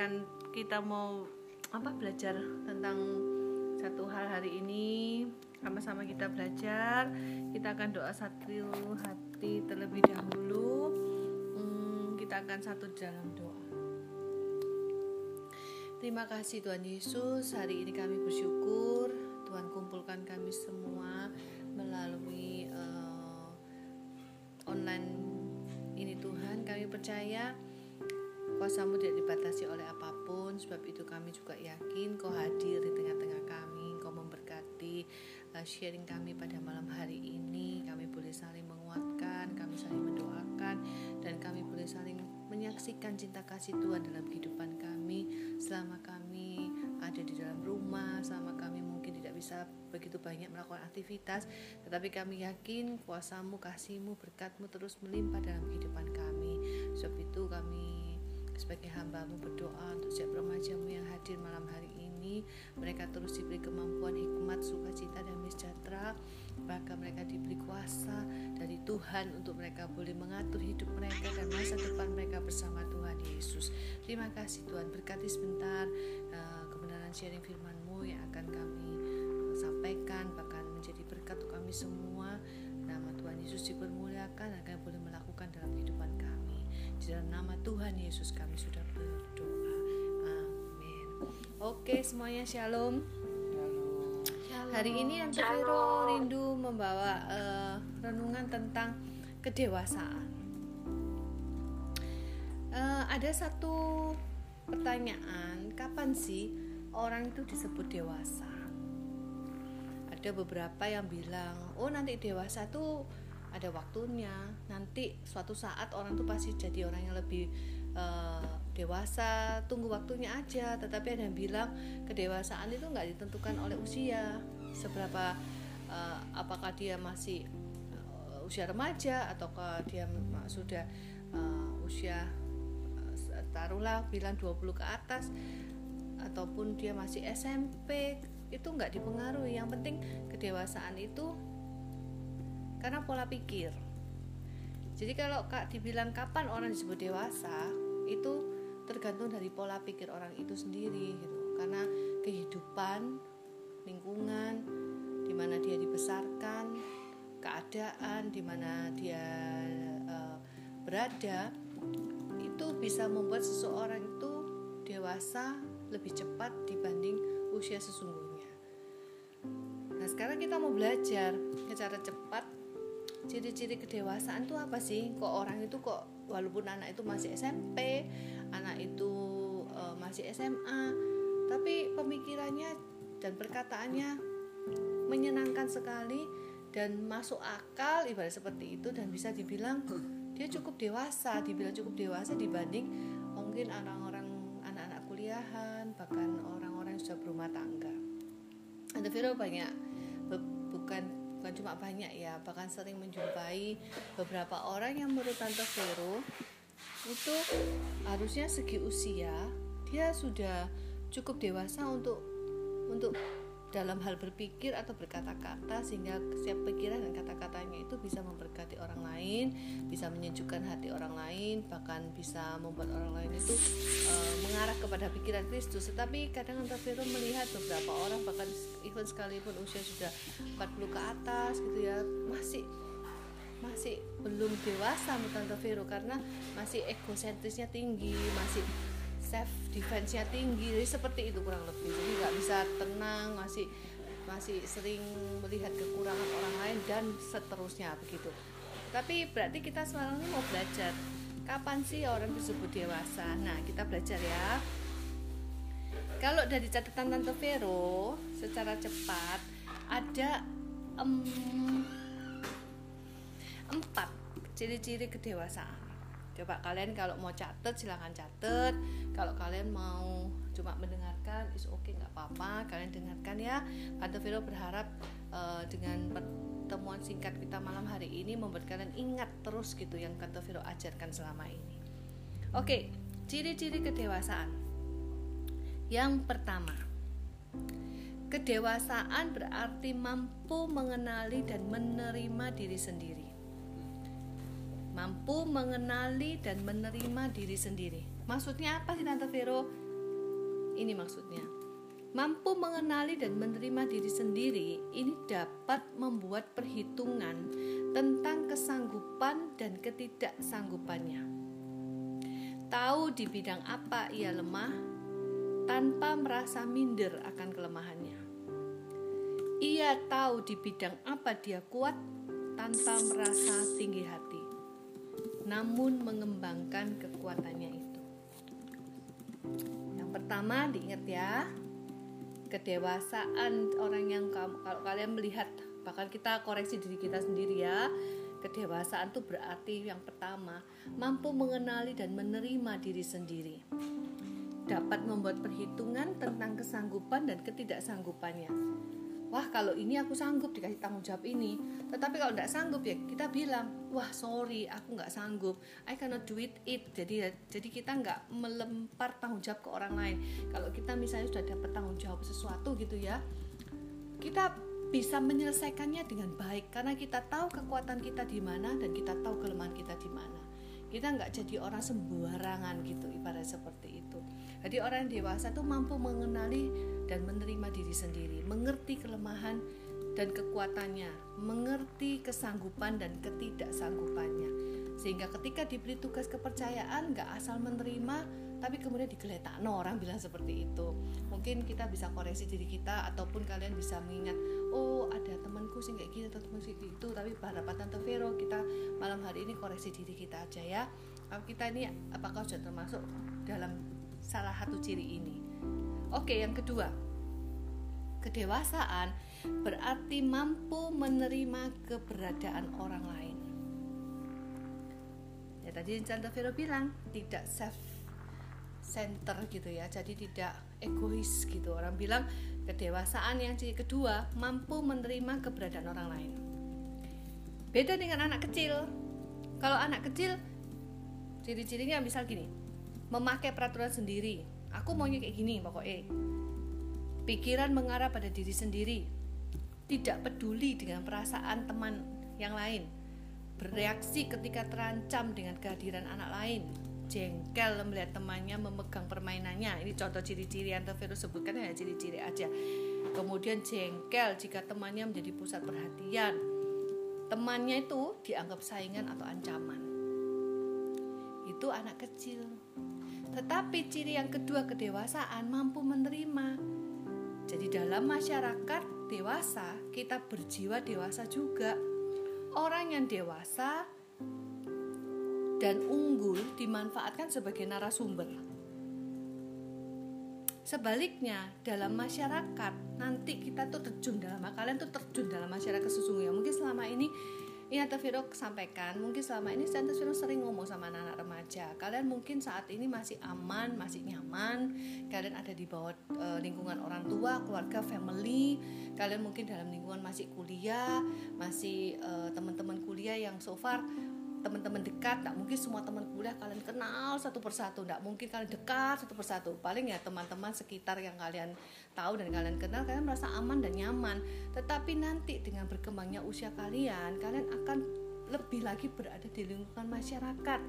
izinkan kita mau apa belajar tentang satu hal hari ini. Sama-sama kita belajar. Kita akan doa satu hati terlebih dahulu. Hmm, kita akan satu dalam doa. Terima kasih Tuhan Yesus. Hari ini kami bersyukur Tuhan kumpulkan kami semua melalui uh, online ini Tuhan. Kami percaya Kuasamu tidak dibatasi oleh apa pun Sebab itu kami juga yakin Kau hadir di tengah-tengah kami Kau memberkati uh, sharing kami pada malam hari ini. Kami boleh saling menguatkan Kami saling mendoakan Dan kami boleh saling menyaksikan cinta kasih Tuhan dalam kehidupan kami. Selama kami ada di dalam rumah Selama kami mungkin tidak bisa begitu banyak melakukan aktivitas Tetapi kami yakin kuasamu, kasihmu, berkatmu terus melimpah dalam kehidupan kami. Sebab itu kami sebagai hambamu berdoa untuk setiap remajamu yang hadir malam hari ini. Mereka terus diberi kemampuan hikmat sukacita dan sejahtera bahkan mereka diberi kuasa dari Tuhan untuk mereka boleh mengatur hidup mereka dan masa depan mereka bersama Tuhan Yesus. Terima kasih Tuhan berkati sebentar uh, kebenaran sharing firman-Mu yang akan kami uh, sampaikan bahkan menjadi berkat untuk kami semua. Nama Tuhan Yesus dipermuliakan agar boleh melakukan dalam kehidupan kami di dalam nama Tuhan Yesus kami sudah berdoa. Amin. Oke, semuanya shalom. Hari ini Tante Vero rindu membawa uh, renungan tentang kedewasaan. Uh, ada satu pertanyaan, kapan sih orang itu disebut dewasa? Ada beberapa yang bilang, oh nanti dewasa tuh ada waktunya. Nanti suatu saat orang tuh pasti jadi orang yang lebih uh, dewasa tunggu waktunya aja. Tetapi ada yang bilang kedewasaan itu nggak ditentukan oleh usia. Seberapa uh, apakah dia masih uh, usia remaja ataukah dia sudah uh, usia uh, taruhlah bilang 20 ke atas ataupun dia masih SMP itu nggak dipengaruhi. Yang penting kedewasaan itu karena pola pikir. Jadi kalau kak dibilang kapan orang disebut dewasa itu tergantung dari pola pikir orang itu sendiri gitu. Karena kehidupan, lingkungan, di mana dia dibesarkan, keadaan di mana dia uh, berada itu bisa membuat seseorang itu dewasa lebih cepat dibanding usia sesungguhnya. Nah, sekarang kita mau belajar secara cepat ciri-ciri kedewasaan itu apa sih? Kok orang itu kok walaupun anak itu masih SMP anak itu uh, masih SMA tapi pemikirannya dan perkataannya menyenangkan sekali dan masuk akal ibarat seperti itu dan bisa dibilang dia cukup dewasa dibilang cukup dewasa dibanding mungkin orang-orang anak-anak kuliahan bahkan orang-orang yang sudah berumah tangga. Ada Vero banyak bukan bukan cuma banyak ya bahkan sering menjumpai beberapa orang yang menurut Tante Vero itu harusnya segi usia dia sudah cukup dewasa untuk untuk dalam hal berpikir atau berkata-kata sehingga setiap pikiran dan kata-katanya itu bisa memberkati orang lain, bisa menyejukkan hati orang lain, bahkan bisa membuat orang lain itu e, mengarah kepada pikiran Kristus. Tetapi kadang Tante Vero melihat beberapa orang bahkan even sekalipun usia sudah 40 ke atas gitu ya, masih masih belum dewasa Tante Vero karena masih egosentrisnya tinggi, masih self defense-nya tinggi jadi seperti itu kurang lebih. Jadi nggak bisa tenang masih masih sering melihat kekurangan orang lain dan seterusnya begitu. Tapi berarti kita sekarang ini mau belajar. Kapan sih orang disebut dewasa? Nah kita belajar ya. Kalau dari catatan Tante Vero secara cepat ada um, empat ciri-ciri kedewasaan coba kalian kalau mau catet silahkan catet. Kalau kalian mau cuma mendengarkan is oke okay, nggak apa-apa. Kalian dengarkan ya. Tante Vero berharap uh, dengan pertemuan singkat kita malam hari ini membuat kalian ingat terus gitu yang Tante Vero ajarkan selama ini. Oke okay, ciri-ciri kedewasaan. Yang pertama kedewasaan berarti mampu mengenali dan menerima diri sendiri mampu mengenali dan menerima diri sendiri. Maksudnya apa sih Tante Vero? Ini maksudnya. Mampu mengenali dan menerima diri sendiri ini dapat membuat perhitungan tentang kesanggupan dan ketidaksanggupannya. Tahu di bidang apa ia lemah tanpa merasa minder akan kelemahannya. Ia tahu di bidang apa dia kuat tanpa merasa tinggi hati, namun mengembangkan kekuatannya itu. Yang pertama, diingat ya, kedewasaan orang yang kalau kalian melihat bahkan kita koreksi diri kita sendiri ya kedewasaan itu berarti yang pertama mampu mengenali dan menerima diri sendiri dapat membuat perhitungan tentang kesanggupan dan ketidaksanggupannya wah kalau ini aku sanggup dikasih tanggung jawab ini. Tetapi kalau tidak sanggup ya kita bilang wah sorry aku nggak sanggup. I cannot do it it. Jadi jadi kita nggak melempar tanggung jawab ke orang lain. Kalau kita misalnya sudah dapat tanggung jawab sesuatu gitu ya kita bisa menyelesaikannya dengan baik. Karena kita tahu kekuatan kita di mana dan kita tahu kelemahan kita di mana. Kita nggak jadi orang sembarangan gitu ibarat seperti itu. Jadi orang dewasa itu mampu mengenali dan menerima diri sendiri mengerti kelemahan dan kekuatannya mengerti kesanggupan dan ketidaksanggupannya. Sehingga ketika diberi tugas kepercayaan nggak asal menerima tapi kemudian digeletak no orang bilang seperti itu. Mungkin kita bisa koreksi diri kita ataupun kalian bisa mengingat oh ada temanku sih kayak gitu atau temanku sih gitu tapi pada Tante Vero kita malam hari ini koreksi diri kita aja ya. Kita ini apakah sudah termasuk dalam salah satu ciri ini oke yang kedua. Kedewasaan berarti mampu menerima keberadaan orang lain. Ya tadi Tante Vero bilang tidak self center gitu ya jadi tidak egois gitu. Orang bilang kedewasaan yang kedua mampu menerima keberadaan orang lain. Beda dengan anak kecil. Kalau anak kecil ciri-cirinya misal gini memakai peraturan sendiri aku maunya kayak gini pokoknya pikiran mengarah pada diri sendiri tidak peduli dengan perasaan teman yang lain bereaksi ketika terancam dengan kehadiran anak lain jengkel melihat temannya memegang permainannya. Ini contoh ciri-ciri yang virus sebutkan ya ciri-ciri aja. Kemudian jengkel jika temannya menjadi pusat perhatian. Temannya itu dianggap saingan atau ancaman. Itu anak kecil. Tetapi ciri yang kedua kedewasaan mampu menerima. Jadi dalam masyarakat dewasa kita berjiwa dewasa juga. Orang yang dewasa dan unggul dimanfaatkan sebagai narasumber. Sebaliknya, dalam masyarakat nanti kita tuh terjun dalam kalian tuh terjun dalam masyarakat sesungguhnya. Mungkin selama ini ini Tante sampaikan, mungkin selama ini Tante Viro sering ngomong sama anak-anak remaja. Kalian mungkin saat ini masih aman, masih nyaman. Kalian ada di bawah e, lingkungan orang tua, keluarga, family. Kalian mungkin dalam lingkungan masih kuliah, masih e, teman-teman kuliah yang so far teman-teman dekat tidak mungkin semua teman kuliah kalian kenal satu persatu. Tidak mungkin kalian dekat satu persatu. Paling ya teman-teman sekitar yang kalian tahu dan kalian kenal kalian merasa aman dan nyaman. Tetapi nanti dengan berkembangnya usia kalian kalian akan lebih lagi berada di lingkungan masyarakat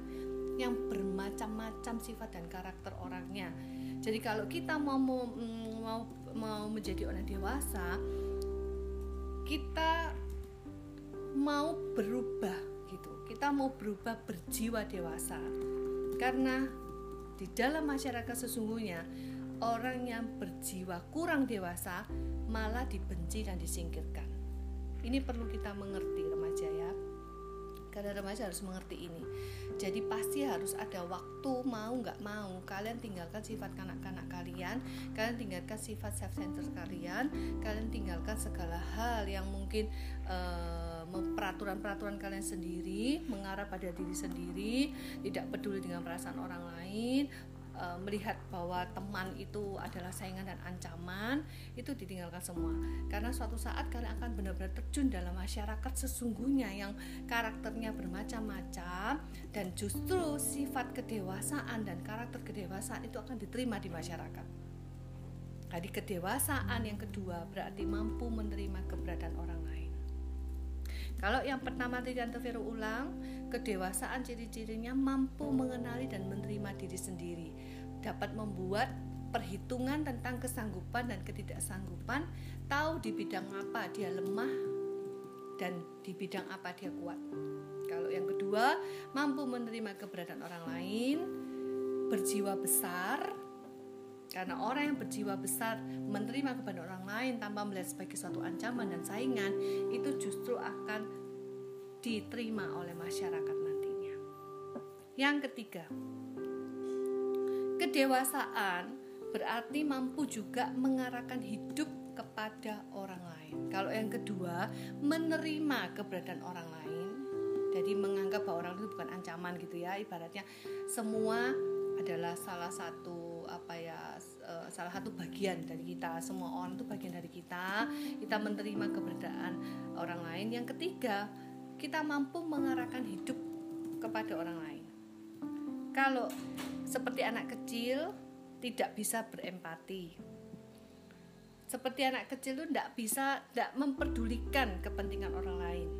yang bermacam-macam sifat dan karakter orangnya. Jadi kalau kita mau mau mau menjadi orang dewasa kita mau berubah kita mau berubah berjiwa dewasa. Karena di dalam masyarakat sesungguhnya orang yang berjiwa kurang dewasa malah dibenci dan disingkirkan. Ini perlu kita mengerti remaja ya. Karena remaja harus mengerti ini. Jadi pasti harus ada waktu mau nggak mau kalian tinggalkan sifat kanak-kanak kalian kalian tinggalkan sifat self center kalian kalian tinggalkan segala hal yang mungkin uh, peraturan-peraturan kalian sendiri mengarah pada diri sendiri tidak peduli dengan perasaan orang lain Eh, melihat bahwa teman itu adalah saingan dan ancaman itu ditinggalkan semua karena suatu saat kalian akan benar-benar terjun dalam masyarakat sesungguhnya yang karakternya bermacam-macam dan justru sifat kedewasaan dan karakter kedewasaan itu akan diterima di masyarakat. Jadi kedewasaan yang kedua berarti mampu menerima keberadaan orang lain. Kalau yang pertama tadi Tante Vero ulang, kedewasaan ciri-cirinya mampu mengenali dan menerima diri sendiri, dapat membuat perhitungan tentang kesanggupan dan ketidaksanggupan, tahu di bidang apa dia lemah dan di bidang apa dia kuat. Kalau yang kedua, mampu menerima keberadaan orang lain, berjiwa besar, karena orang yang berjiwa besar menerima kepada orang lain tanpa melihat sebagai suatu ancaman dan saingan, itu justru akan diterima oleh masyarakat nantinya. Yang ketiga, kedewasaan berarti mampu juga mengarahkan hidup kepada orang lain. Kalau yang kedua, menerima keberadaan orang lain. Jadi menganggap bahwa orang itu bukan ancaman gitu ya, ibaratnya semua adalah salah satu apa ya uh, salah satu bagian dari kita. Semua orang itu bagian dari kita. Kita menerima keberadaan orang lain. Yang ketiga, kita mampu mengarahkan hidup kepada orang lain. Kalau seperti anak kecil tidak bisa berempati. Seperti anak kecil itu tidak bisa, tidak memperdulikan kepentingan orang lain.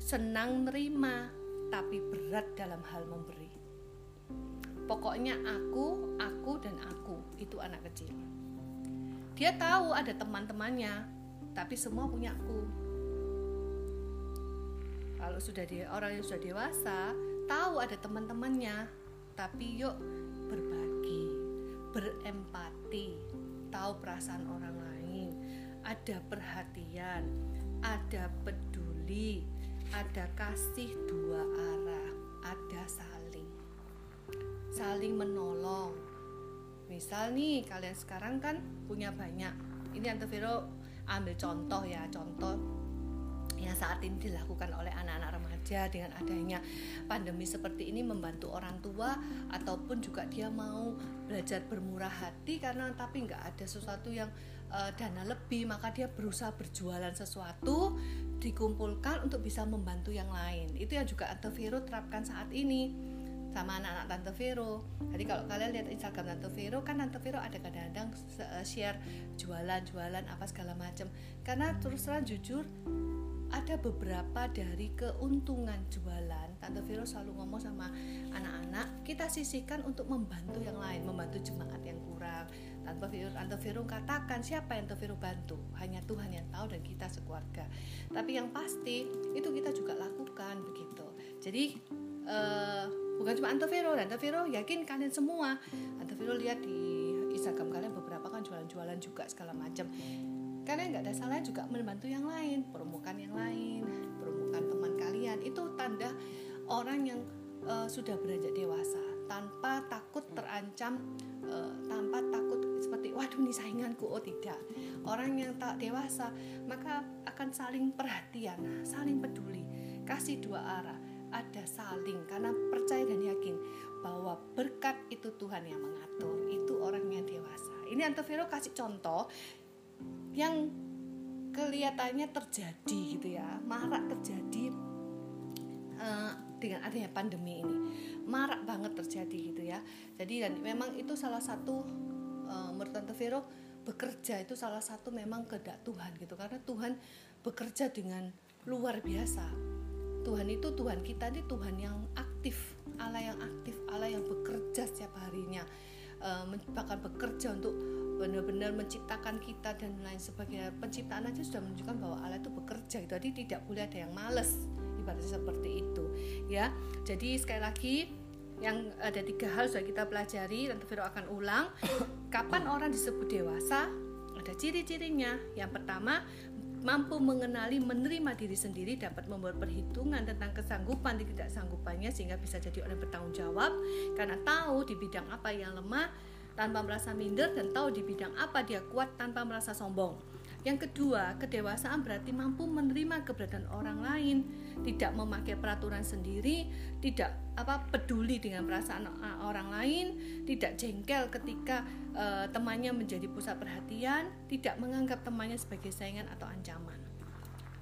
Senang nerima, tapi berat dalam hal memberi. Pokoknya aku, aku, dan aku itu anak kecil. Dia tahu ada teman-temannya, tapi semua punya aku. Kalau sudah dia orang yang sudah dewasa, tahu ada teman-temannya, tapi yuk berbagi, berempati, tahu perasaan orang lain, ada perhatian, ada peduli, ada kasih dua arah, ada saling. Saling menolong. Misal nih kalian sekarang kan punya banyak. Ini Tante Vero ambil contoh ya, contoh yang saat ini dilakukan oleh anak-anak remaja dengan adanya pandemi seperti ini membantu orang tua ataupun juga dia mau belajar bermurah hati karena tapi nggak ada sesuatu yang uh, dana lebih maka dia berusaha berjualan sesuatu dikumpulkan untuk bisa membantu yang lain itu yang juga Tante Vero terapkan saat ini sama anak-anak Tante Vero. Jadi kalau kalian lihat Instagram Tante Vero kan Tante Vero ada kadang-kadang eh, share jualan-jualan apa segala macam. Karena terus terang jujur ada beberapa dari keuntungan jualan Tante Vero selalu ngomong sama anak-anak kita sisihkan untuk membantu yang lain membantu jemaat yang kurang Tante Vero, Tante Vero katakan siapa yang Tante Vero bantu hanya Tuhan yang tahu dan kita sekeluarga tapi yang pasti itu kita juga lakukan begitu jadi uh, bukan cuma Tante Vero Tante Vero yakin kalian semua. Tante Vero lihat di Instagram kalian beberapa kan jualan-jualan juga segala macam. Kalian nggak ada salahnya juga membantu yang lain perumukan yang lain perumukan teman kalian. Itu tanda orang yang uh, sudah beranjak dewasa. Tanpa takut terancam uh, tanpa takut seperti waduh ini sainganku. Oh tidak. Orang yang tak dewasa maka akan saling perhatian saling peduli kasih dua arah ada saling karena percaya dan yakin bahwa berkat itu Tuhan yang mengatur itu orang yang dewasa. Ini Antovero kasih contoh yang kelihatannya terjadi gitu ya marak terjadi uh, dengan adanya pandemi ini. Marak banget terjadi gitu ya. Jadi dan memang itu salah satu uh, menurut Tante Vero bekerja itu salah satu memang kehendak Tuhan gitu. Karena Tuhan bekerja dengan luar biasa Tuhan itu Tuhan kita ini Tuhan yang aktif Allah yang aktif Allah yang bekerja setiap harinya. Uh, bahkan bekerja untuk benar-benar menciptakan kita dan lain sebagainya. Penciptaan aja sudah menunjukkan bahwa Allah itu bekerja. Jadi tidak boleh ada yang males ibaratnya seperti itu ya. Jadi sekali lagi yang ada tiga hal sudah kita pelajari dan Vero akan ulang. Kapan orang disebut dewasa? Ada ciri-cirinya. Yang pertama mampu mengenali menerima diri sendiri dapat membuat perhitungan tentang kesanggupan dan ketidaksanggupannya sehingga bisa jadi orang bertanggung jawab karena tahu di bidang apa yang lemah tanpa merasa minder dan tahu di bidang apa dia kuat tanpa merasa sombong. Yang kedua, kedewasaan berarti mampu menerima keberadaan orang lain, tidak memakai peraturan sendiri, tidak apa peduli dengan perasaan orang lain, tidak jengkel ketika uh, temannya menjadi pusat perhatian, tidak menganggap temannya sebagai saingan atau ancaman.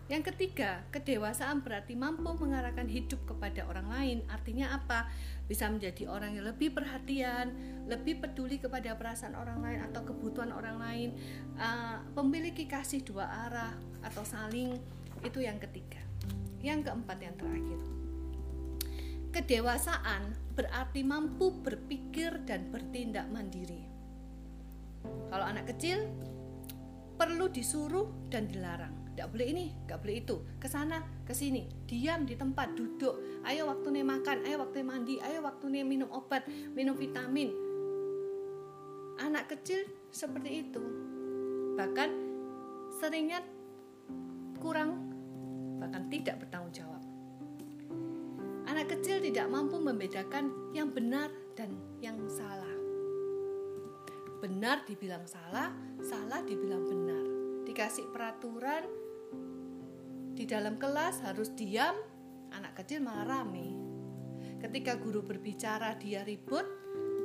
Yang ketiga, kedewasaan berarti mampu mengarahkan hidup kepada orang lain. Artinya apa? Bisa menjadi orang yang lebih perhatian, lebih peduli kepada perasaan orang lain atau kebutuhan orang lain, uh, memiliki kasih dua arah atau saling. Itu yang ketiga. Yang keempat yang terakhir. Kedewasaan berarti mampu berpikir dan bertindak mandiri. kalau anak kecil perlu disuruh dan dilarang tidak boleh ini nggak boleh itu. Ke sana ke sini. Diam di tempat duduk. Ayo waktu nih makan ayo waktu mandi ayo waktu nih minum obat minum vitamin. Anak kecil seperti itu. Bahkan seringnya kurang bahkan tidak bertanggung jawab. Anak kecil tidak mampu membedakan yang benar dan yang salah. Benar dibilang salah salah dibilang benar. Dikasih peraturan di dalam kelas harus diam, anak kecil malah rame. Ketika guru berbicara dia ribut,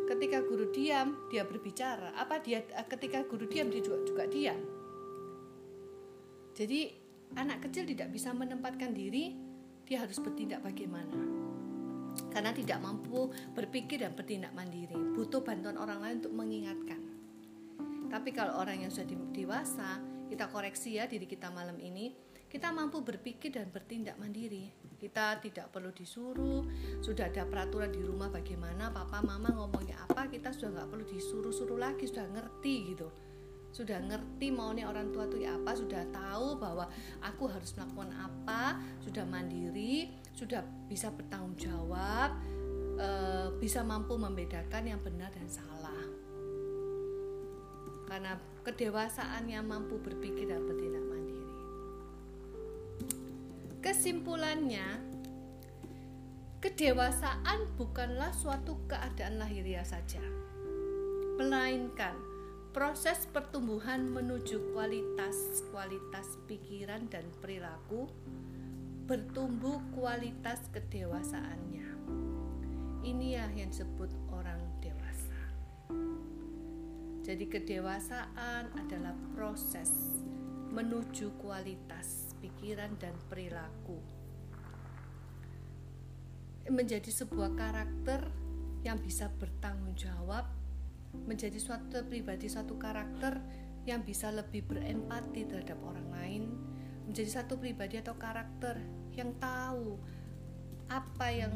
ketika guru diam dia berbicara. Apa dia ketika guru diam dia juga, juga diam. Jadi anak kecil tidak bisa menempatkan diri, dia harus bertindak bagaimana. Karena tidak mampu berpikir dan bertindak mandiri, butuh bantuan orang lain untuk mengingatkan. Tapi kalau orang yang sudah dewasa, kita koreksi ya diri kita malam ini kita mampu berpikir dan bertindak mandiri. Kita tidak perlu disuruh, sudah ada peraturan di rumah bagaimana papa mama ngomongnya apa, kita sudah nggak perlu disuruh-suruh lagi, sudah ngerti gitu. Sudah ngerti maunya orang tua ya apa, sudah tahu bahwa aku harus melakukan apa, sudah mandiri, sudah bisa bertanggung jawab, e, bisa mampu membedakan yang benar dan salah. Karena kedewasaannya mampu berpikir dan bertindak Kesimpulannya, kedewasaan bukanlah suatu keadaan lahiriah saja, melainkan proses pertumbuhan menuju kualitas-kualitas pikiran dan perilaku, bertumbuh kualitas kedewasaannya. Inilah yang disebut orang dewasa. Jadi kedewasaan adalah proses menuju kualitas pikiran dan perilaku. Menjadi sebuah karakter yang bisa bertanggung jawab, menjadi suatu pribadi, suatu karakter yang bisa lebih berempati terhadap orang lain, menjadi satu pribadi atau karakter yang tahu apa yang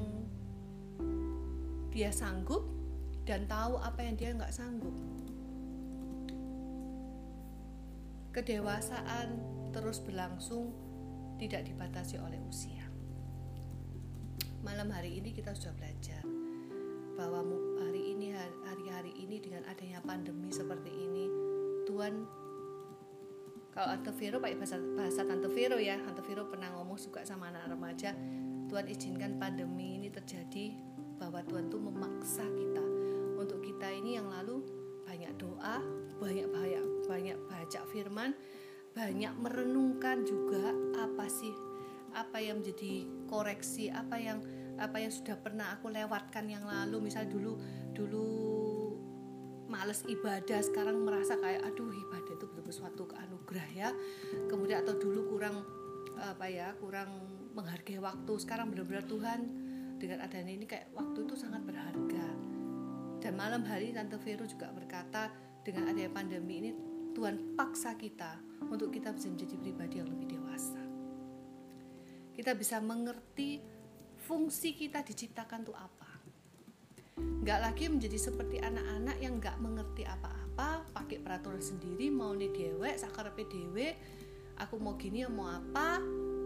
dia sanggup dan tahu apa yang dia nggak sanggup. Kedewasaan terus berlangsung tidak dibatasi oleh usia. Malam hari ini kita sudah belajar bahwa hari ini hari-hari ini dengan adanya pandemi seperti ini Tuhan kalau Tante Vero pakai bahasa, bahasa Tante Vero ya Tante Vero pernah ngomong suka sama anak remaja Tuhan izinkan pandemi ini terjadi bahwa Tuhan tuh memaksa kita untuk kita ini yang lalu banyak doa banyak banyak banyak baca firman banyak merenungkan juga apa sih apa yang menjadi koreksi apa yang apa yang sudah pernah aku lewatkan yang lalu. Misal dulu dulu males ibadah sekarang merasa kayak aduh ibadah itu betul-betul suatu anugerah ya. Kemudian atau dulu kurang apa ya kurang menghargai waktu. Sekarang benar-benar Tuhan dengan adanya ini kayak waktu itu sangat berharga. Dan malam hari Tante Vero juga berkata dengan adanya pandemi ini Tuhan paksa kita untuk kita bisa menjadi pribadi yang lebih dewasa. Kita bisa mengerti fungsi kita diciptakan untuk apa. Gak lagi menjadi seperti anak-anak yang gak mengerti apa-apa, pakai peraturan sendiri, mau nih dewek, sakarepe dewe, aku mau gini, mau apa,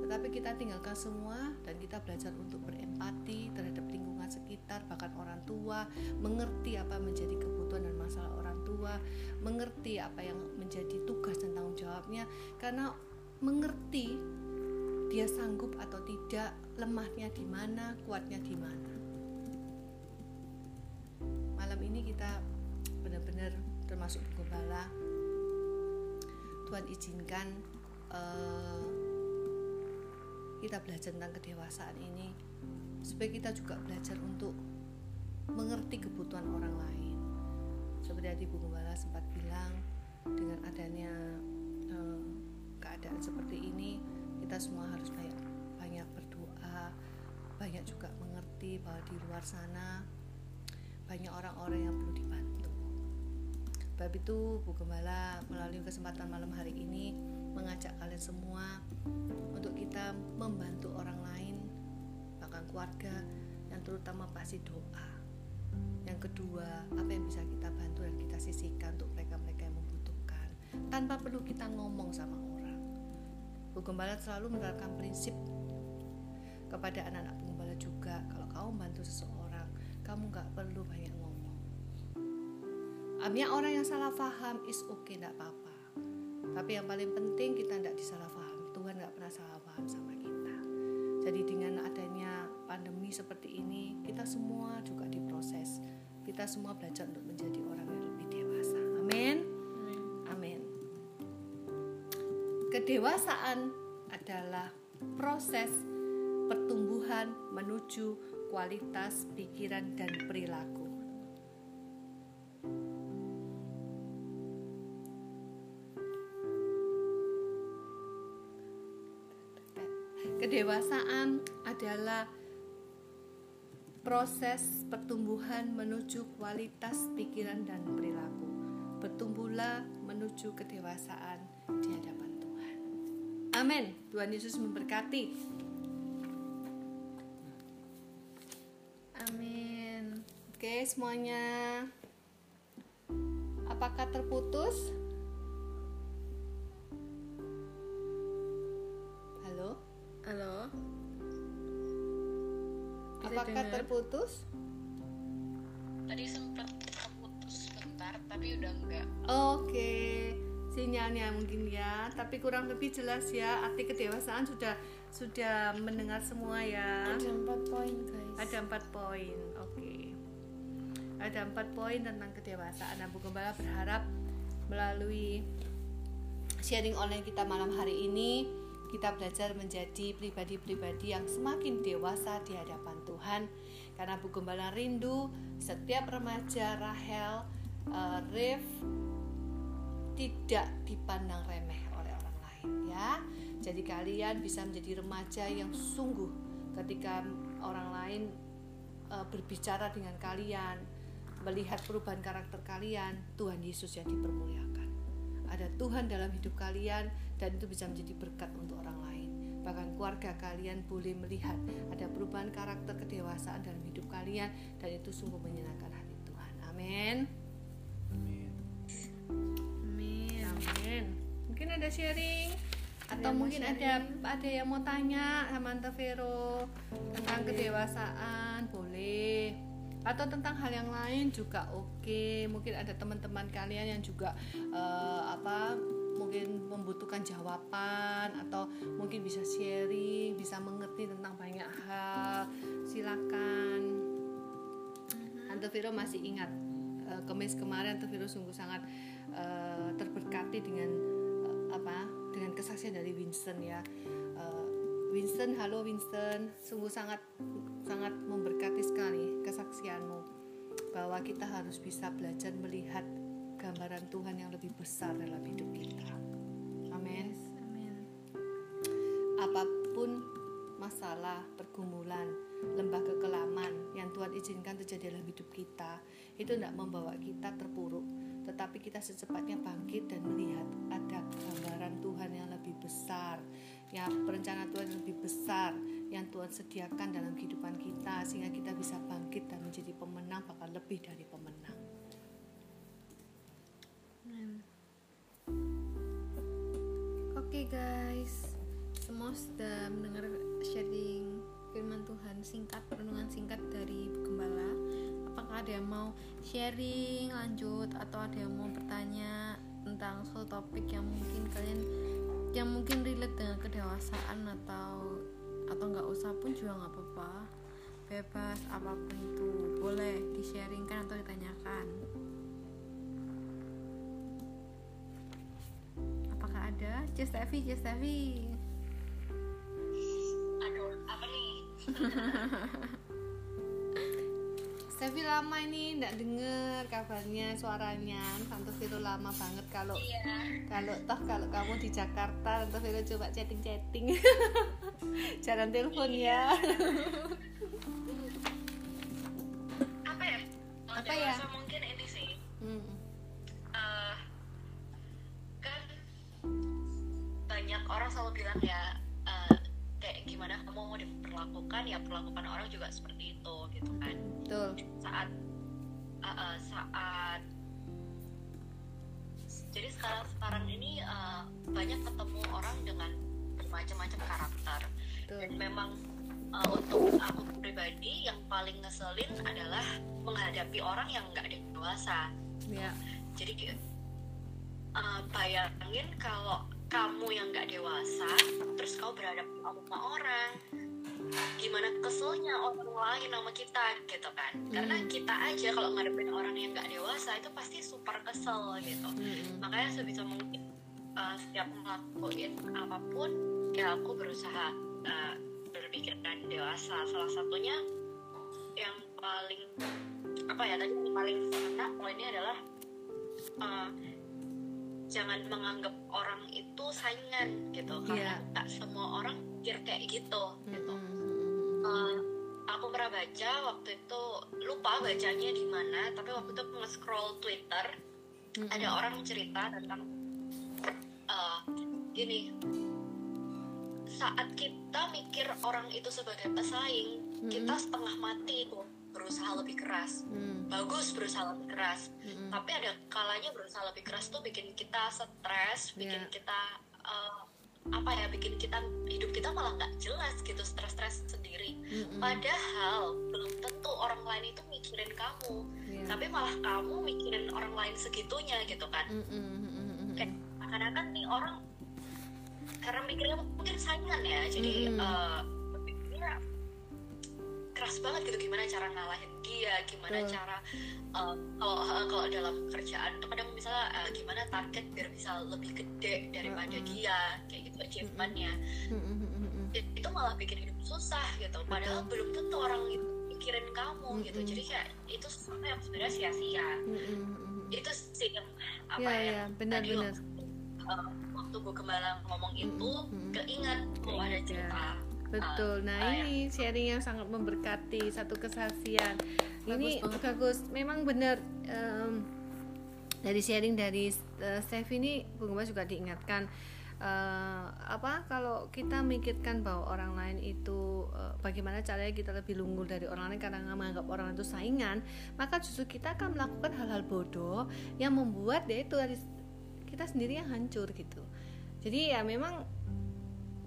tetapi kita tinggalkan semua dan kita belajar untuk berempati terhadap sekitar, bahkan orang tua, mengerti apa menjadi kebutuhan dan masalah orang tua, mengerti apa yang menjadi tugas dan tanggung jawabnya karena mengerti dia sanggup atau tidak, lemahnya di mana, kuatnya di mana. Malam ini kita benar-benar termasuk gembala. Tuhan izinkan uh, kita belajar tentang kedewasaan ini supaya kita juga belajar untuk mengerti kebutuhan orang lain. Seperti tadi Bu Gembala sempat bilang dengan adanya uh, keadaan seperti ini kita semua harus banyak banyak berdoa banyak juga mengerti bahwa di luar sana banyak orang-orang yang perlu dibantu. Bab itu Bu Gembala melalui kesempatan malam hari ini mengajak kalian semua untuk kita membantu orang lain keluarga yang terutama pasti doa. Yang kedua apa yang bisa kita bantu dan kita sisihkan untuk mereka-mereka yang membutuhkan tanpa perlu kita ngomong sama orang. Gembala selalu menerapkan prinsip kepada anak-anak Bu Gembala juga kalau kamu bantu seseorang kamu nggak perlu banyak ngomong. Amnya orang yang salah paham is okay tidak apa-apa. Tapi yang paling penting kita tidak disalah paham Tuhan nggak pernah salah paham sama kita. Jadi dengan adanya pandemi seperti ini kita semua juga diproses. Kita semua belajar untuk menjadi orang yang lebih dewasa. Amin. Amin. Kedewasaan adalah proses pertumbuhan menuju kualitas pikiran dan perilaku. Kedewasaan adalah proses pertumbuhan menuju kualitas pikiran dan perilaku. Bertumbuhlah menuju kedewasaan di hadapan Tuhan. Amin. Tuhan Yesus memberkati. Amin. Oke, semuanya. Apakah terputus? Apakah dengar? terputus? Tadi sempat terputus sebentar, tapi udah enggak. Oke, sinyalnya mungkin ya, tapi kurang lebih jelas ya. Arti kedewasaan sudah sudah mendengar semua ya. Ada empat poin guys. Ada empat poin, oke. Ada empat poin tentang kedewasaan. Nah, Bu Gembala berharap melalui sharing online kita malam hari ini kita belajar menjadi pribadi-pribadi yang semakin dewasa di hadapan Tuhan karena Bu Gembala rindu setiap remaja Rahel, eh, Rif tidak dipandang remeh oleh orang lain ya. Jadi kalian bisa menjadi remaja yang sungguh ketika orang lain eh, berbicara dengan kalian, melihat perubahan karakter kalian, Tuhan Yesus yang dipermuliakan. Ada Tuhan dalam hidup kalian dan itu bisa menjadi berkat untuk orang lain. Bahkan keluarga kalian boleh melihat ada perubahan karakter kedewasaan dalam hidup kalian dan itu sungguh menyenangkan hati Tuhan. Amin. Amin. Amin. Mungkin ada sharing Ada atau mau mungkin ada ada yang mau tanya sama Tante Vero tentang kedewasaan boleh atau tentang hal yang lain juga oke mungkin ada teman-teman kalian yang juga eh, apa mungkin membutuhkan jawaban atau mungkin bisa sharing bisa mengerti tentang banyak hal. Silakan. Tante Vero masih ingat eh, kemis kemarin Tante Vero sungguh sangat eh, terberkati dengan eh, apa dengan kesaksian dari Winston ya. Winston halo Winston sungguh sangat sangat memberkati sekali kesaksianmu. Bahwa kita harus bisa belajar melihat gambaran Tuhan yang lebih besar dalam hidup kita amin Amin. apa pun masalah, pergumulan, lembah kekelaman yang Tuhan izinkan terjadi dalam hidup kita, itu tidak membawa kita terpuruk, tetapi kita secepatnya bangkit dan melihat ada gambaran Tuhan yang lebih besar, yang perencanaan Tuhan yang lebih besar yang Tuhan sediakan dalam kehidupan kita sehingga kita bisa bangkit dan menjadi pemenang bahkan lebih dari pemenang. Oke guys, semua sudah mendengar sharing firman Tuhan singkat renungan singkat dari Gembala. Apakah ada yang mau sharing lanjut atau ada yang mau bertanya tentang suatu topik yang mungkin kalian yang mungkin relate dengan kedewasaan atau atau nggak usah pun juga nggak apa-apa. Bebas apa pun itu boleh di sharingkan atau ditanyakan ada. Just Evi Just Evi Aduh, apa nih? Sevi lama ini tidak dengar kabarnya suaranya. Tante Vero lama banget kalau Iya. kalau toh kalau kamu di Jakarta Tante Vero coba chatting chatting jangan telepon ya dan memang uh, untuk aku pribadi yang paling ngeselin adalah menghadapi orang yang nggak dewasa ya jadi uh, bayangin kalau kamu yang nggak dewasa terus kau berhadapan sama orang gimana keselnya orang lain sama kita gitu kan? Karena kita aja kalau ngadepin orang yang nggak dewasa itu pasti super kesel gitu. Mm-mm. makanya sebisa mungkin uh, setiap ngelakuin apa pun ya aku berusaha uh, berpikiran dewasa salah satunya yang paling apa ya tadi yang paling kena poinnya adalah uh, jangan menganggap orang itu saingan gitu karena Iya. tak semua orang pikir kayak gitu gitu Mm-mm. Uh, aku pernah baca waktu itu lupa bacanya di mana tapi waktu itu nge-scroll Twitter Mm-mm. ada orang cerita tentang uh, gini saat kita mikir orang itu sebagai pesaing kita setengah mati itu berusaha lebih keras Mm. bagus berusaha lebih keras Mm-mm. tapi ada kalanya berusaha lebih keras tuh bikin kita stres bikin Iya. kita uh, apa ya bikin kita hidup kita malah nggak jelas gitu stres-stres sendiri Mm-mm. padahal belum tentu orang lain itu mikirin kamu Iya. tapi malah kamu mikirin orang lain segitunya gitu kan. Mm-mm. kayak kadang-kadang nih orang karena mikirnya mungkin saingan ya jadi eh, berpikirnya keras banget gitu gimana cara ngalahin dia gimana cara eh, kalau eh, kalau dalam kerjaan tuh kadang misalnya eh, gimana target biar bisa lebih gede daripada Mm-mm. dia kayak gitu achievementnya. It- itu malah bikin hidup susah gitu padahal belum tentu orang itu mikirin kamu gitu jadi kayak itu sesuatu yang sebenarnya sia-sia. Itu sih yang apa Iya, ya iya, benar-benar. tadi uh, waktu Bu Gembala ngomong itu Mm-mm. keinget kalau ada ya. cerita Betul. Nah, Ah, ya. ini sharing yang sangat memberkati satu kesaksian. ini banget. bagus. Memang benar em, dari sharing dari uh, Steph ini Bu Gembala juga diingatkan eh, apa kalau kita mikirkan bahwa orang lain itu eh, bagaimana caranya kita lebih unggul dari orang lain karena menganggap orang itu saingan, maka justru kita akan melakukan hal-hal bodoh yang membuat dia itu kita sendiri yang hancur gitu. Jadi ya memang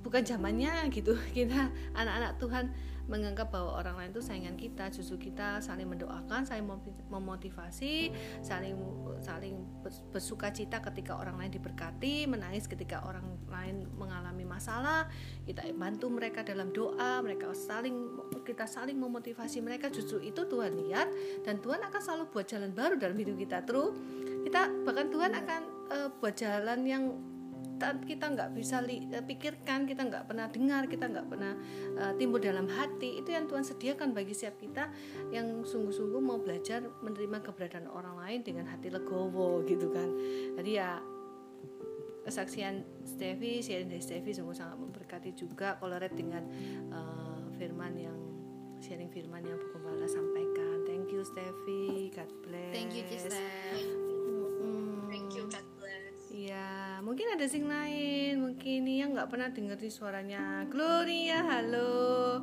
bukan zamannya gitu. Kita anak-anak Tuhan menganggap bahwa orang lain itu saingan kita justru kita saling mendoakan saling mem- memotivasi saling saling bers- bersuka cita ketika orang lain diberkati menangis ketika orang lain mengalami masalah. Kita bantu mereka dalam doa mereka saling kita saling memotivasi mereka. Justru itu Tuhan lihat dan Tuhan akan selalu buat jalan baru dalam hidup kita. Terus kita bahkan Tuhan akan eh, buat jalan yang ta- kita nggak bisa li- eh, pikirkan, kita nggak pernah dengar, kita nggak pernah eh, timbul dalam hati. Itu yang Tuhan sediakan bagi setiap kita yang sungguh-sungguh mau belajar menerima keberadaan orang lain dengan hati legowo gitu kan. Jadi ya kesaksian Steffi, sharing dari Steffi sungguh sangat memberkati juga koloret dengan eh, firman yang sharing firman yang Bu Gembala sampaikan. Thank you Steffi, God bless. Thank you. Mm. thank you God bless Iya, mungkin ada sing lain, mungkin yang nggak pernah denger di suaranya. Gloria, halo.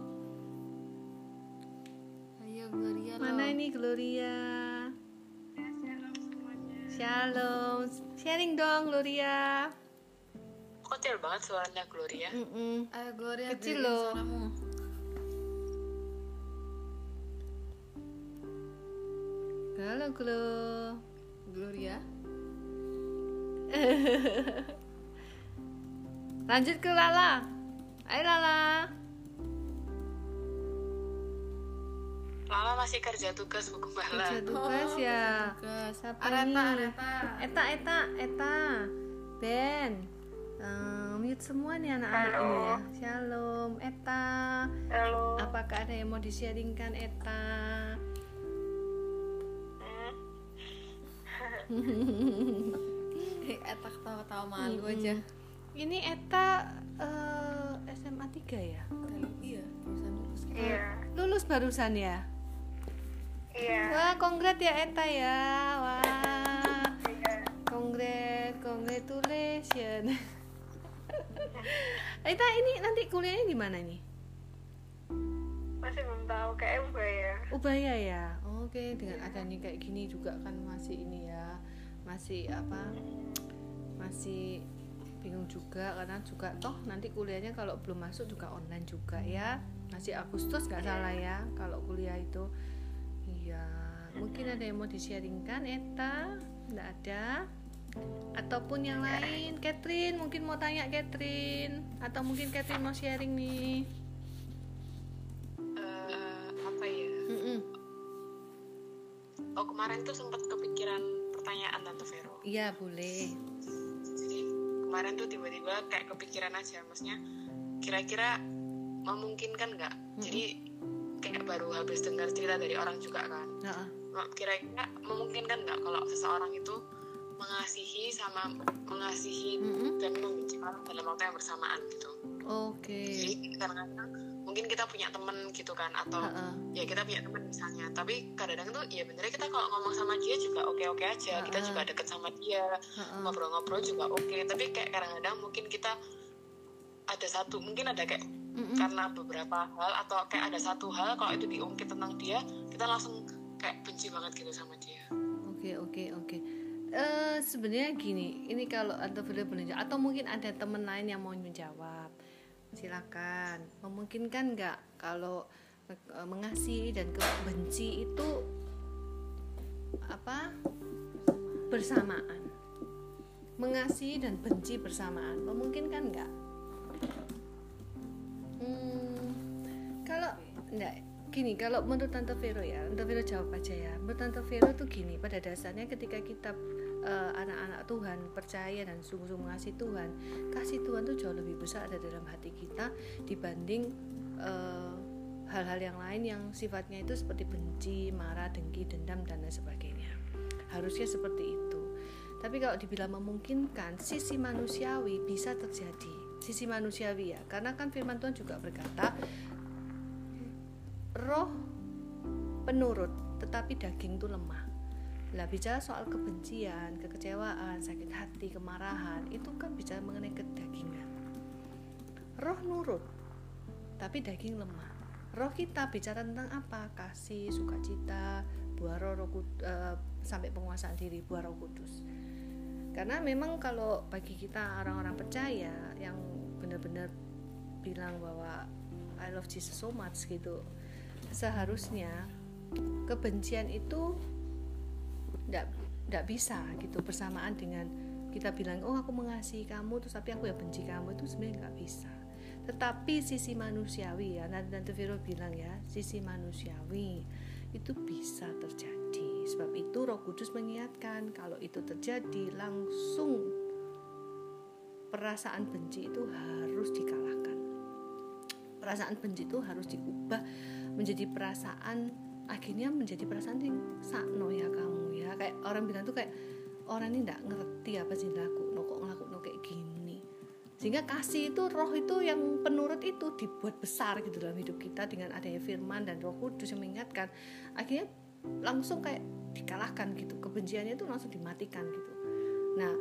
Ayo Gloria Mana lo. ini Gloria? Shalom. Sharing dong Gloria. kecil banget suaranya Gloria Mm-mm. Ayo Gloria Kecil loh. suaramu. Halo Glo. Gloria. Lanjut ke Lala. Ayo Lala. Lala masih kerja tugas Bu Gembala Kerja tugas ya. Tugas. Siapa Areta, nih? Areta. Eta, Eta, Eta, Ben, Eh, mute semua nih anak-anak ini ya. Shalom, Eta. halo Apakah ada yang mau di-sharingkan Eta? Eta ketawa-ketawa malu aja. Ini Eta eh, SMA 3 ya? Iya, barusan lulus. iya Lulus barusan ya? iya Wah, kongrat ya Eta ya. Wah. Kongrat, congratulations. Eta ini nanti kuliahnya di mana nih? masih belum tahu kayak bayar Ubaya ya. Oke, dengan adanya kayak gini juga kan masih ini ya. Masih apa? Masih bingung juga karena juga toh nanti kuliahnya kalau belum masuk juga online juga ya. Masih Agustus nggak salah ya kalau kuliah itu. Iya, mungkin ada yang mau di-sharingkan Eta? Nggak ada? Ataupun yang lain, Catherine mungkin mau tanya Catherine atau mungkin Catherine mau sharing nih. Eh, apa ya Mm-mm. oh kemarin tuh sempat kepikiran pertanyaan tante Vero Iya boleh. jadi kemarin tuh tiba-tiba kayak kepikiran aja maksudnya kira-kira memungkinkan nggak jadi kayak baru habis dengar cerita dari orang juga kan. Ma- kira-kira memungkinkan nggak kalau seseorang itu mengasihi sama mengasihi Mm-mm. dan membenci orang dalam waktu yang bersamaan gitu Oke. jadi kadang-kadang mungkin kita punya temen gitu kan atau Heeh. ya kita punya teman misalnya tapi kadang-kadang tuh ya benernya kita kalau ngomong sama dia juga oke-oke aja kita Ha-ha. juga deket sama dia Heeh. ngobrol-ngobrol juga oke tapi kayak kadang-kadang mungkin kita ada satu mungkin ada kayak Mm-mm. karena beberapa hal atau kayak ada satu hal kalau itu diungkit tentang dia kita langsung kayak benci banget gitu sama dia Oke oke oke. Eh sebenarnya gini, ini kalau atau boleh menjawab atau mungkin ada teman lain yang mau menjawab, silakan. Memungkinkan nggak kalau eh, mengasihi dan kebenci itu apa bersamaan? Mengasihi dan benci bersamaan, memungkinkan nggak? Hmm, kalau enggak gini kalau menurut Tante Vero ya Tante Vero jawab aja ya menurut Tante Vero tuh gini pada dasarnya ketika kita eh, anak-anak Tuhan percaya dan sungguh-sungguh mengasihi Tuhan. Kasih Tuhan tuh jauh lebih besar ada dalam hati kita dibanding eh, hal-hal yang lain yang sifatnya itu seperti benci marah dengki dendam dan lain sebagainya. Harusnya seperti itu. Tapi kalau dibilang memungkinkan sisi manusiawi bisa terjadi. Sisi manusiawi ya karena kan firman Tuhan juga berkata roh penurut tetapi daging itu lemah lah bicara soal kebencian kekecewaan sakit hati kemarahan itu kan bicara mengenai kedagingan. Roh nurut tapi daging lemah. Roh kita bicara tentang apa? Kasih sukacita buah roh, roh Kud- eh, sampai penguasaan diri buah roh kudus. Karena memang kalau bagi kita orang-orang percaya yang benar-benar bilang bahwa I love Jesus so much gitu seharusnya kebencian itu tidak bisa gitu bersamaan dengan kita bilang oh aku mengasihi kamu terus tapi aku ya benci kamu itu sebenarnya nggak bisa. Tetapi sisi manusiawi ya nanti Tante Vero bilang ya sisi manusiawi itu bisa terjadi. Sebab itu Roh Kudus mengingatkan kalau itu terjadi langsung perasaan benci itu harus dikalahkan. Perasaan benci itu harus diubah menjadi perasaan akhirnya menjadi perasaan yang sakno ya kamu ya. Kayak orang bilang tuh kayak orang ini nggak ngerti apa sih laku no kok ngelaku no kayak gini. Sehingga kasih itu roh itu yang penurut itu dibuat besar gitu dalam hidup kita dengan adanya firman dan roh kudus yang mengingatkan. Akhirnya langsung kayak dikalahkan gitu kebenciannya itu langsung dimatikan gitu. Nah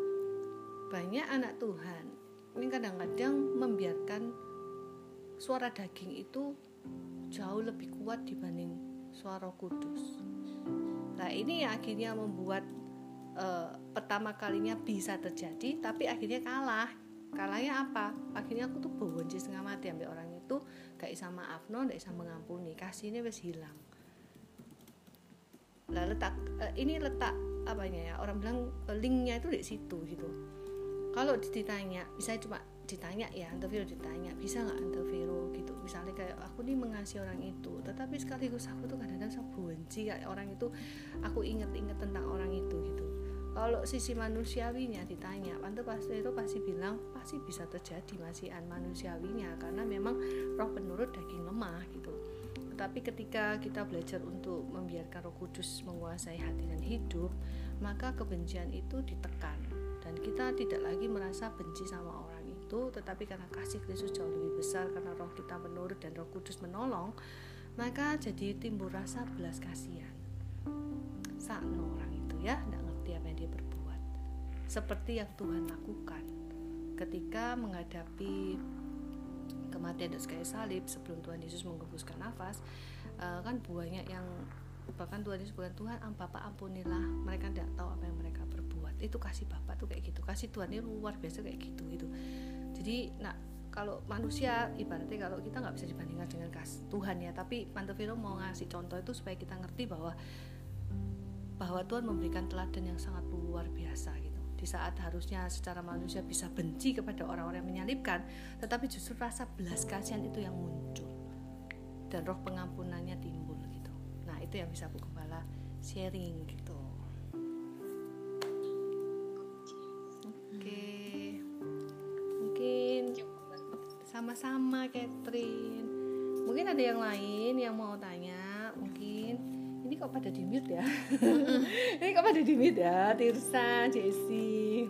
banyak anak Tuhan ini kadang-kadang membiarkan suara daging itu jauh lebih kuat dibanding suara kudus. Nah ini yang akhirnya membuat eh, pertama kalinya bisa terjadi, tapi akhirnya kalah. Kalahnya apa? Akhirnya aku tuh benci setengah mati ambil orang itu gak bisa maaf no, gak bisa mengampuni, kasihnya wes hilang. Lah letak eh, ini letak apanya ya? Orang bilang eh, linknya itu di situ gitu. Kalau ditanya, bisa cuma ditanya ya, Vero ditanya, bisa nggak Vero gitu. Misalnya kayak aku nih mengasihi orang itu, tetapi sekaligus aku tuh kadang-kadang saya benci kayak orang itu, aku inget-inget tentang orang itu gitu. Kalau sisi manusiawinya ditanya, Ante pasti itu pasti bilang pasti bisa terjadi masihan manusiawinya karena memang roh penurut daging lemah gitu. Tetapi ketika kita belajar untuk membiarkan Roh Kudus menguasai hati dan hidup, maka kebencian itu ditekan dan kita tidak lagi merasa benci sama orang itu, tetapi karena kasih Kristus jauh lebih besar karena Roh kita menurut dan Roh Kudus menolong, maka jadi timbul rasa belas kasihan. Sakno orang itu ya, tidak ngerti apa yang dia berbuat. Seperti yang Tuhan lakukan ketika menghadapi kematian dan sekali salib sebelum Tuhan Yesus menggembuskan nafas uh, kan banyak yang bahkan Tuhan Yesus bukan Tuhan am Bapak ampunilah mereka tidak tahu apa yang mereka berbuat itu kasih Bapak tuh kayak gitu kasih Tuhan ini luar biasa kayak gitu gitu jadi nah kalau manusia ibaratnya kalau kita nggak bisa dibandingkan dengan kas Tuhan ya. Tapi Mantevino mau ngasih contoh itu supaya kita ngerti bahwa bahwa Tuhan memberikan teladan yang sangat luar biasa gitu. Di saat harusnya secara manusia bisa benci kepada orang-orang yang menyalibkan tetapi justru rasa belas kasihan itu yang muncul. Dan roh pengampunannya timbul gitu. Nah itu yang bisa Bu Gembala sharing sama-sama Catherine. Mungkin ada yang lain yang mau tanya? Mungkin. Ini kok pada di mute ya? Ini kok pada di mute ya? Tirsa Jessie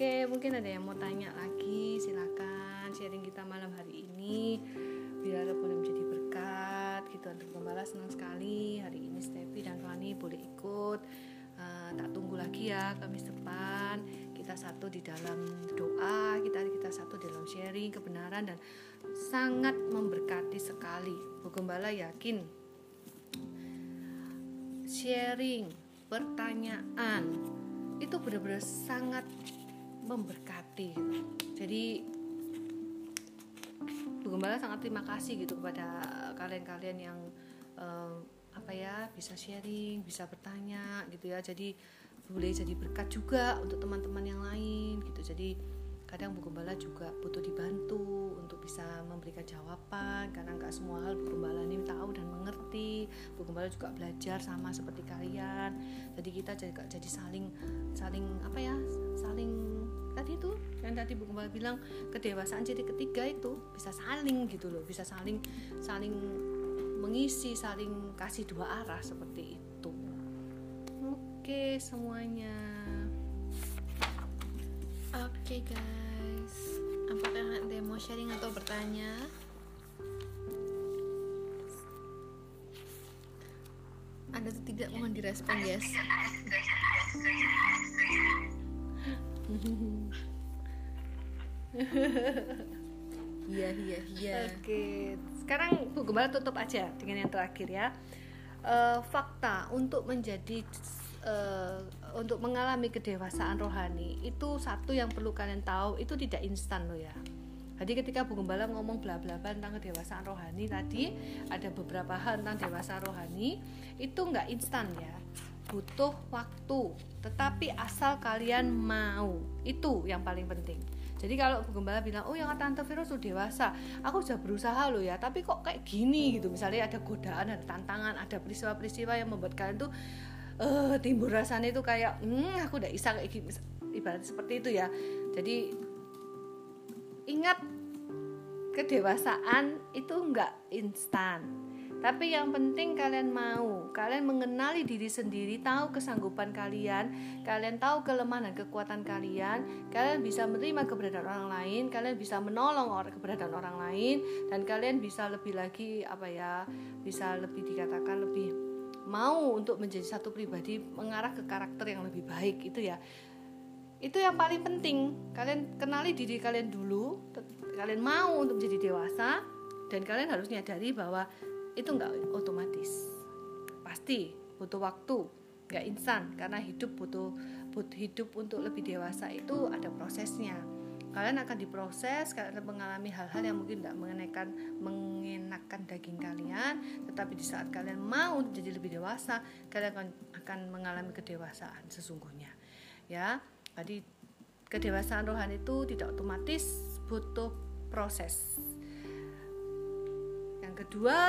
oke mungkin ada yang mau tanya lagi. Silakan sharing kita malam hari ini. Biar boleh menjadi berkat gitu untuk gembala senang sekali hari ini Steffi dan Fani boleh ikut. Uh, tak tunggu lagi ya Kamis depan kita satu di dalam doa kita kita satu dalam sharing kebenaran dan sangat memberkati sekali Gembala yakin sharing pertanyaan itu benar-benar sangat memberkati jadi Gembala sangat terima kasih gitu kepada kalian-kalian yang um, apa ya bisa sharing, bisa bertanya gitu ya. Jadi boleh jadi berkat juga untuk teman-teman yang lain gitu. Jadi kadang Bu Gembala juga butuh dibantu untuk bisa memberikan jawaban karena nggak semua hal Bu Gembala ini tahu dan mengerti. Bu Gembala juga belajar sama seperti kalian. Jadi kita juga jadi saling saling apa ya saling tadi itu yang tadi Bu Gembala bilang kedewasaan jadi ketiga itu bisa saling gitu loh bisa saling saling mengisi saling kasih dua arah seperti itu oke semuanya. Oke guys. Apakah ada yang mau sharing atau bertanya? Ada atau tidak? Mohon direspon guys. Iya iya iya. Oke, sekarang Bu Gembala tutup aja dengan yang terakhir ya. Uh, fakta untuk menjadi uh, untuk mengalami kedewasaan rohani itu satu yang perlu kalian tahu itu tidak instan loh ya. Jadi ketika Bu Gembala ngomong bla bla bla tentang kedewasaan rohani tadi ada beberapa hal tentang dewasa rohani itu nggak instan ya. Butuh waktu tetapi asal kalian mau. Itu yang paling penting. Jadi kalau Bu Gembala bilang oh yang tante Vero sudah dewasa. Aku sudah berusaha loh ya tapi kok kayak gini gitu. Misalnya ada godaan ada tantangan ada peristiwa-peristiwa yang membuat kalian tuh uh, timbul rasanya itu kayak hmm aku udah bisa kayak gini. Ibarat seperti itu ya. Jadi ingat kedewasaan itu enggak instan. Tapi yang penting kalian mau, kalian mengenali diri sendiri, tahu kesanggupan kalian, kalian tahu kelemahan dan kekuatan kalian, kalian bisa menerima keberadaan orang lain, kalian bisa menolong orang keberadaan orang lain, dan kalian bisa lebih lagi apa ya, bisa lebih dikatakan lebih mau untuk menjadi satu pribadi mengarah ke karakter yang lebih baik itu ya. Itu yang paling penting. Kalian kenali diri kalian dulu, kalian mau untuk menjadi dewasa dan kalian harus nyadari bahwa itu nggak otomatis pasti butuh waktu nggak instan karena hidup butuh butuh hidup untuk lebih dewasa itu ada prosesnya kalian akan diproses kalian mengalami hal-hal yang mungkin tidak mengenakan mengenakan daging kalian. Tetapi di saat kalian mau jadi lebih dewasa kalian akan akan mengalami kedewasaan sesungguhnya. Ya tadi kedewasaan rohani itu tidak otomatis butuh proses. Kedua,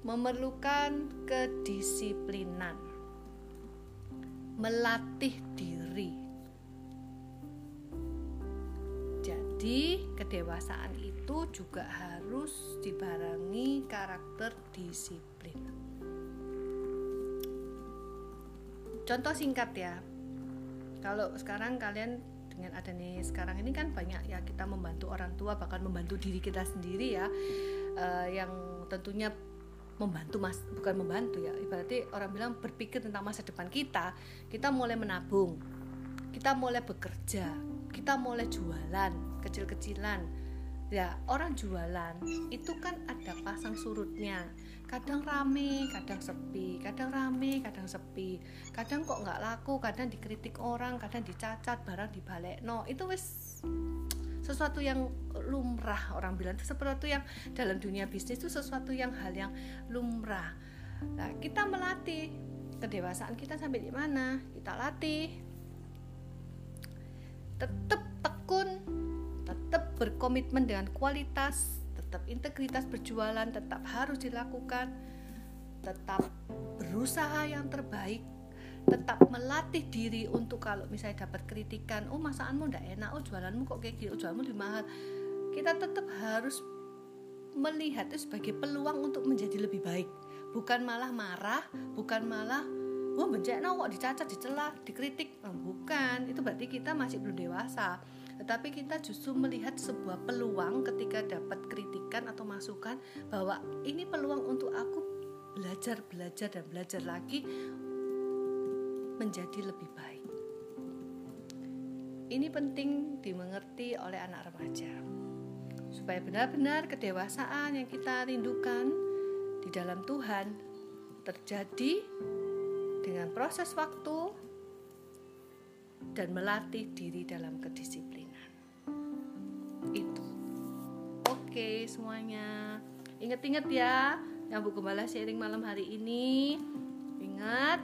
memerlukan kedisiplinan, melatih diri. Jadi, kedewasaan itu juga harus dibarengi karakter disiplin. Contoh singkat ya, kalau sekarang kalian dengan adanya sekarang ini kan banyak ya kita membantu orang tua bahkan membantu diri kita sendiri ya. Uh, yang tentunya membantu mas bukan membantu ya. Ibaratnya orang bilang berpikir tentang masa depan kita. Kita mulai menabung. Kita mulai bekerja. Kita mulai jualan kecil-kecilan. Ya orang jualan itu kan ada pasang surutnya. Kadang rame kadang sepi kadang rame kadang sepi. Kadang kok nggak laku kadang dikritik orang kadang dicacat barang dibalik no itu wis sesuatu yang lumrah orang bilang. Itu sesuatu yang dalam dunia bisnis itu sesuatu yang hal yang lumrah. Nah kita melatih. Kedewasaan kita sampai di mana? Kita latih. Tetap tekun tetap berkomitmen dengan kualitas tetap integritas berjualan tetap harus dilakukan tetap berusaha yang terbaik tetap melatih diri untuk kalau misalnya dapat kritikan oh masakanmu ndak enak oh jualanmu kok kayak gitu oh, jualanmu di mahal. Kita tetap harus melihat itu sebagai peluang untuk menjadi lebih baik. Bukan malah marah bukan malah oh bencana kok dicacat dicela dikritik. Oh, bukan. Itu berarti kita masih belum dewasa tetapi kita justru melihat sebuah peluang ketika dapat kritikan atau masukan bahwa ini peluang untuk aku belajar, belajar dan belajar lagi menjadi lebih baik. Ini penting dimengerti oleh anak remaja supaya benar-benar kedewasaan yang kita rindukan di dalam Tuhan terjadi dengan proses waktu dan melatih diri dalam kedisiplinan itu. Oke semuanya. Inget-inget ya yang Bu Gembala sharing malam hari ini. Ingat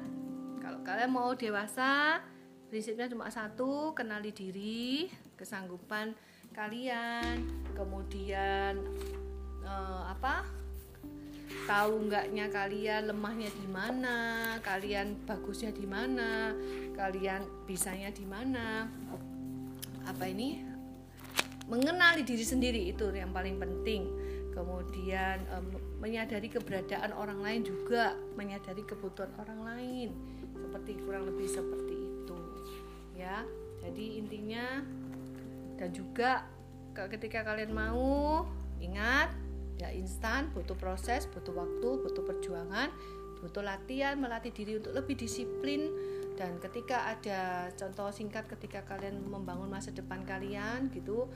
kalau kalian mau dewasa prinsipnya cuma satu kenali diri kesanggupan kalian. Kemudian eh, apa? Tahu enggaknya kalian lemahnya di mana kalian bagusnya di mana kalian bisanya di mana. Apa ini mengenali diri sendiri itu yang paling penting. Kemudian um, menyadari keberadaan orang lain juga menyadari kebutuhan orang lain. Seperti kurang lebih seperti itu ya. Jadi intinya dan juga ketika kalian mau ingat ya instan butuh proses butuh waktu butuh perjuangan butuh latihan melatih diri untuk lebih disiplin. Dan ketika ada contoh singkat ketika kalian membangun masa depan kalian gitu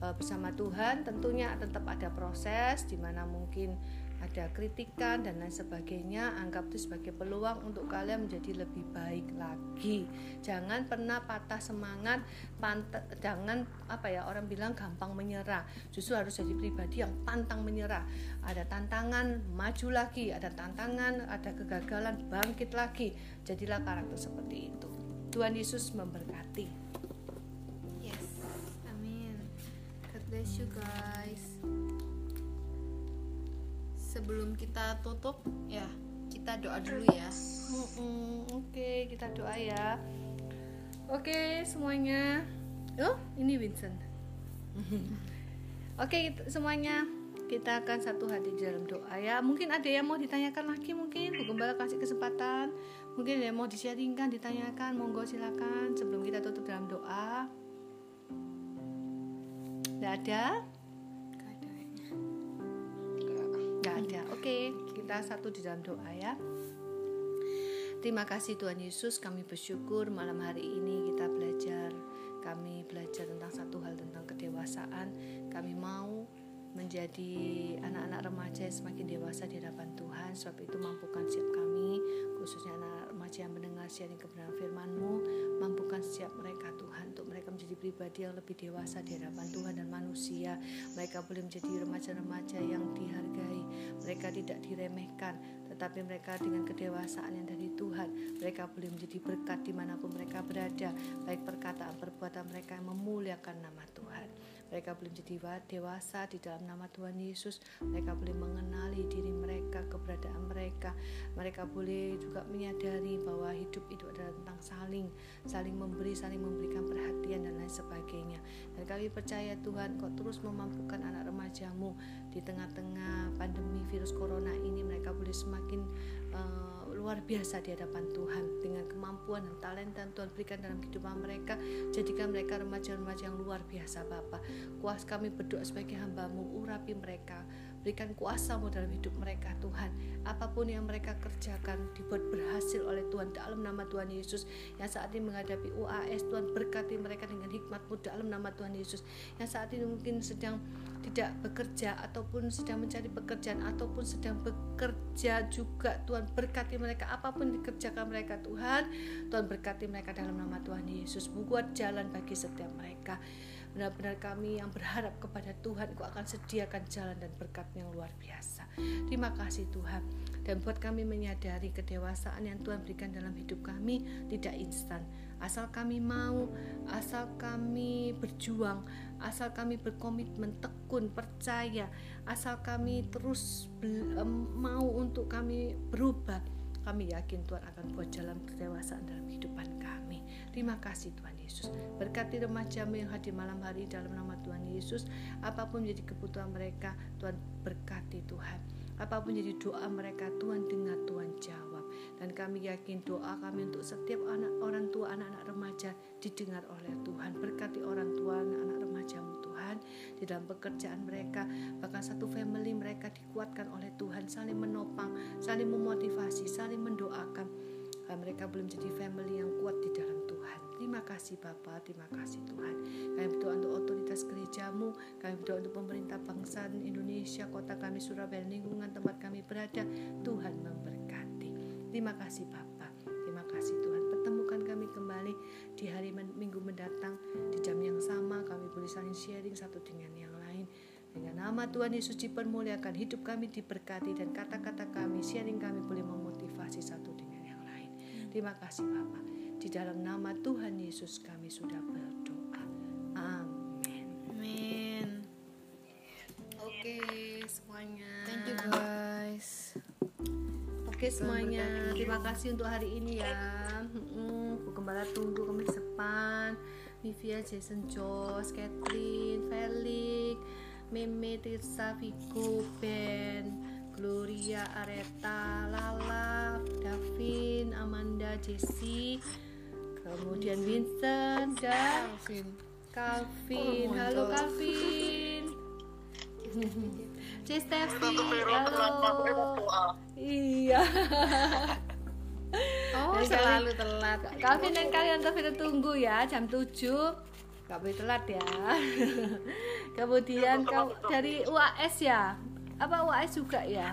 bersama Tuhan tentunya tetap ada proses di mana mungkin ada kritikan dan lain sebagainya. Anggap itu sebagai peluang untuk kalian menjadi lebih baik lagi. Jangan pernah patah semangat pant jangan apa ya orang bilang gampang menyerah. Justru harus jadi pribadi yang pantang menyerah. Ada tantangan maju lagi. Ada tantangan ada kegagalan bangkit lagi. Jadilah karakter seperti itu. Tuhan Yesus memberkati bless you guys. Sebelum kita tutup ya kita doa dulu ya. Oke okay, kita doa ya. Oke okay, semuanya. Oh ini Vincent. Oke okay, semuanya. Kita akan satu hati di dalam doa ya. Mungkin ada yang mau ditanyakan lagi mungkin. Bu Gembala kasih kesempatan. Mungkin ada yang mau disharingkan ditanyakan. Monggo silakan sebelum kita tutup dalam doa Gak ada? Gak ada Gak ada. Oke, kita satu di dalam doa ya. Terima kasih Tuhan Yesus, kami bersyukur malam hari ini kita belajar. Kami belajar tentang satu hal tentang kedewasaan. Kami mau menjadi anak-anak remaja yang semakin dewasa di hadapan Tuhan. Sebab itu mampukan setiap kami, khususnya anak remaja yang mendengar sharing kebenaran firman-Mu, mampukan setiap untuk mereka menjadi pribadi yang lebih dewasa di hadapan Tuhan dan manusia. Mereka boleh menjadi remaja-remaja yang dihargai, mereka tidak diremehkan, tetapi mereka dengan kedewasaan yang dari Tuhan, mereka boleh menjadi berkat di mana pun mereka berada, baik perkataan perbuatan mereka yang memuliakan nama Tuhan. Mereka boleh menjadi dewasa di dalam nama Tuhan Yesus. Mereka boleh mengenali diri mereka, keberadaan mereka. Mereka boleh juga menyadari bahwa hidup itu adalah tentang saling, saling memberi, saling memberikan perhatian dan lain sebagainya. Dan kami percaya Tuhan kau terus memampukan anak remajamu di tengah-tengah pandemi virus corona ini mereka boleh semakin uh, luar biasa di hadapan Tuhan. Dengan kemampuan dan talenta yang Tuhan berikan dalam kehidupan mereka jadikan mereka remaja-remaja yang luar biasa Bapak kuas kami berdoa sebagai hambamu urapi mereka. Berikan kuasamu dalam hidup mereka Tuhan. Apa pun yang mereka kerjakan dibuat berhasil oleh Tuhan dalam nama Tuhan Yesus. Yang saat ini menghadapi UAS Tuhan berkati mereka dengan hikmatmu dalam nama Tuhan Yesus. Yang saat ini mungkin sedang tidak bekerja ataupun sedang mencari pekerjaan ataupun sedang bekerja juga Tuhan berkati mereka. Apa pun dikerjakan mereka Tuhan Tuhan berkati mereka dalam nama Tuhan Yesus. Buat jalan bagi setiap mereka. Benar-benar kami yang berharap kepada Tuhan Engkau akan sediakan jalan dan berkat yang luar biasa. Terima kasih Tuhan. Dan buat kami menyadari kedewasaan yang Tuhan berikan dalam hidup kami Tidak instan. Asal kami mau, asal kami berjuang Asal kami berkomitmen, tekun, percaya Asal kami terus mau untuk kami berubah kami yakin Tuhan akan buat jalan kedewasaan dalam kehidupan kami. Terima kasih Tuhan Yesus. Berkati remajamu yang hadir malam hari dalam nama Tuhan Yesus. Apa pun menjadi kebutuhan mereka, Tuhan berkati Tuhan. Apa pun jadi doa mereka, Tuhan dengar, Tuhan jawab. Dan kami yakin doa kami untuk setiap anak orang tua, anak-anak remaja didengar oleh Tuhan. Berkati orang tua, anak-anak remajamu Tuhan di dalam pekerjaan mereka. Bahkan satu family mereka dikuatkan oleh Tuhan. Saling menopang saling memotivasi saling mendoakan. Mereka belum jadi family yang kuat di dalam Tuhan. Terima kasih Bapak terima kasih Tuhan. Kami berdoa untuk otoritas gerejamu. Kami berdoa untuk pemerintah bangsa Indonesia kota kami Surabaya lingkungan tempat kami berada. Tuhan memberkati terima kasih Bapak terima kasih Tuhan. Pertemukan kami kembali di hari minggu mendatang di jam yang sama. Kami boleh saling sharing satu dengan yang lain. Dengan nama Tuhan Yesus dipermuliakan hidup kami diberkati dan kata-kata kami sharing kami boleh memotivasi satu dengan yang lain. Terima kasih Bapak di dalam nama Tuhan Yesus kami sudah berdoa Oke semuanya, terima kasih untuk hari ini ya. Hmm, Bu Gembala tunggu kami depan. Mivia, Jason, Jos, Catherine, Felix, Meme, Tirsa, Vigo, Ben, Gloria, Areta, Lala, Davin, Amanda, Jessie, kemudian Vincent dan Calvin Calvin. Oh, Halo. Calvin. Steffi, aku halo. Iya. oh Dan selalu telat Calvin dan kalian Calvin tunggu ya jam 7 Gak boleh telat ya. Kemudian kau dari UAS ya. Apa UAS juga ya?